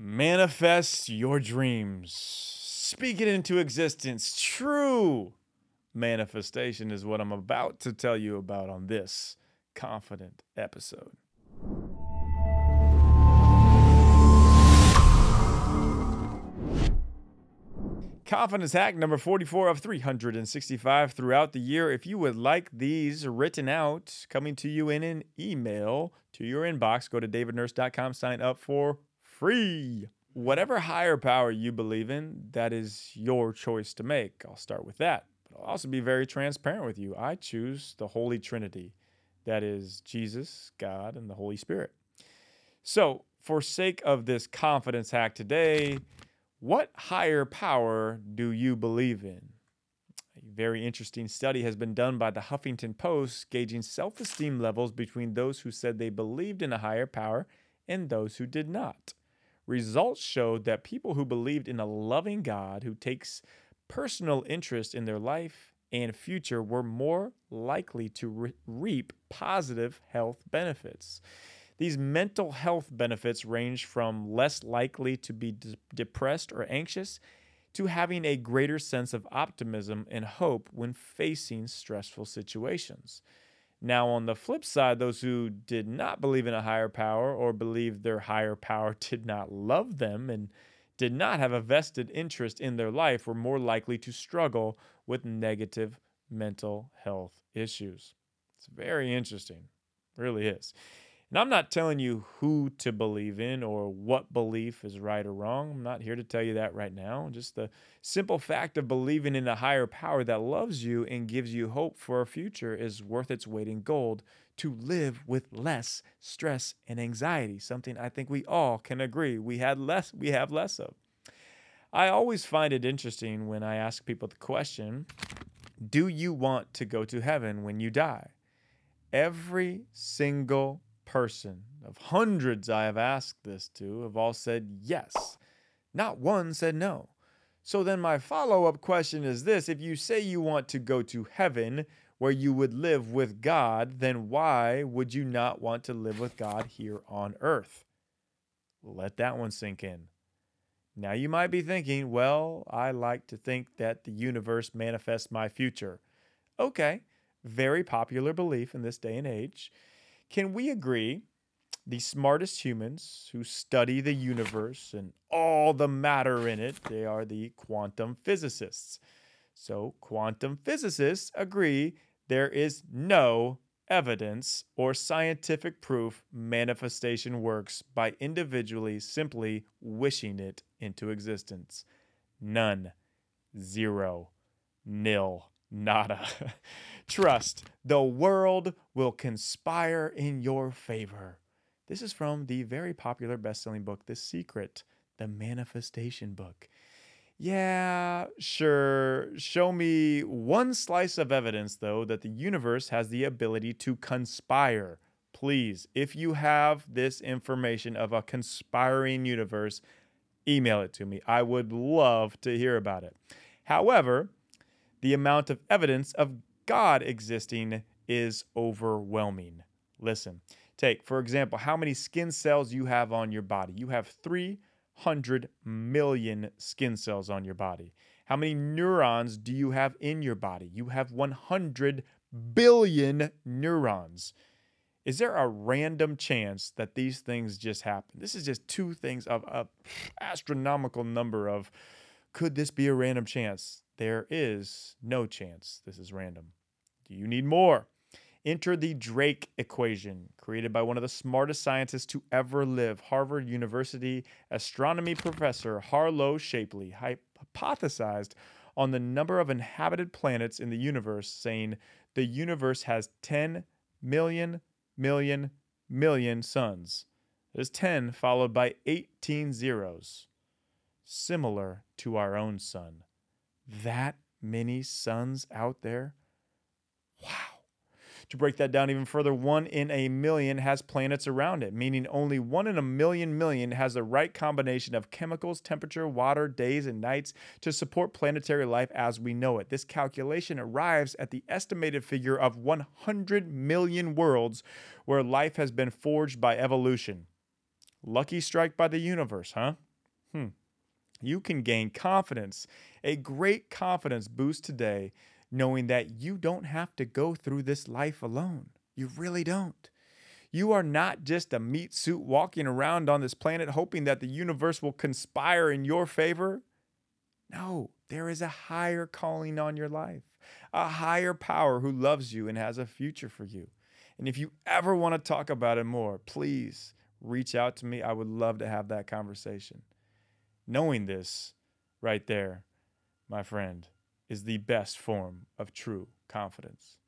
Manifest your dreams. Speak it into existence. True manifestation is what I'm about to tell you about on this confident episode. Confidence hack number 44 of 365 throughout the year. If you would like these written out, coming to you in an email to your inbox, go to davidnurse.com, sign up for free. Whatever higher power you believe in, that is your choice to make. I'll start with that. But I'll also be very transparent with you. I choose the Holy Trinity that is Jesus, God, and the Holy Spirit. So, for sake of this confidence hack today, what higher power do you believe in? A very interesting study has been done by the Huffington Post gauging self esteem levels between those who said they believed in a higher power and those who did not. Results showed that people who believed in a loving God who takes personal interest in their life and future were more likely to re- reap positive health benefits. These mental health benefits range from less likely to be de- depressed or anxious to having a greater sense of optimism and hope when facing stressful situations. Now, on the flip side, those who did not believe in a higher power or believed their higher power did not love them and did not have a vested interest in their life were more likely to struggle with negative mental health issues. It's very interesting, really is. And I'm not telling you who to believe in or what belief is right or wrong. I'm not here to tell you that right now. Just the simple fact of believing in a higher power that loves you and gives you hope for a future is worth its weight in gold to live with less stress and anxiety, something I think we all can agree we had less we have less of. I always find it interesting when I ask people the question, do you want to go to heaven when you die? Every single person of hundreds I have asked this to have all said yes. Not one said no. So then, my follow up question is this If you say you want to go to heaven where you would live with God, then why would you not want to live with God here on earth? Let that one sink in. Now, you might be thinking, well, I like to think that the universe manifests my future. Okay, very popular belief in this day and age. Can we agree the smartest humans who study the universe and all the matter in it, they are the quantum physicists. So, quantum physicists agree there is no evidence or scientific proof manifestation works by individually simply wishing it into existence. None. Zero. Nil. Nada. Trust, the world will conspire in your favor. This is from the very popular best selling book, The Secret, the manifestation book. Yeah, sure. Show me one slice of evidence, though, that the universe has the ability to conspire. Please, if you have this information of a conspiring universe, email it to me. I would love to hear about it. However, the amount of evidence of God existing is overwhelming. Listen, take, for example, how many skin cells you have on your body. You have 300 million skin cells on your body. How many neurons do you have in your body? You have 100 billion neurons. Is there a random chance that these things just happen? This is just two things of an astronomical number of could this be a random chance? There is no chance this is random. Do you need more? Enter the Drake equation, created by one of the smartest scientists to ever live. Harvard University astronomy professor Harlow Shapley hypothesized on the number of inhabited planets in the universe, saying the universe has 10 million, million, million suns. There's 10 followed by 18 zeros, similar to our own sun. That many suns out there? Wow. To break that down even further, one in a million has planets around it, meaning only one in a million million has the right combination of chemicals, temperature, water, days, and nights to support planetary life as we know it. This calculation arrives at the estimated figure of 100 million worlds where life has been forged by evolution. Lucky strike by the universe, huh? Hmm. You can gain confidence, a great confidence boost today, knowing that you don't have to go through this life alone. You really don't. You are not just a meat suit walking around on this planet hoping that the universe will conspire in your favor. No, there is a higher calling on your life, a higher power who loves you and has a future for you. And if you ever want to talk about it more, please reach out to me. I would love to have that conversation. Knowing this right there, my friend, is the best form of true confidence.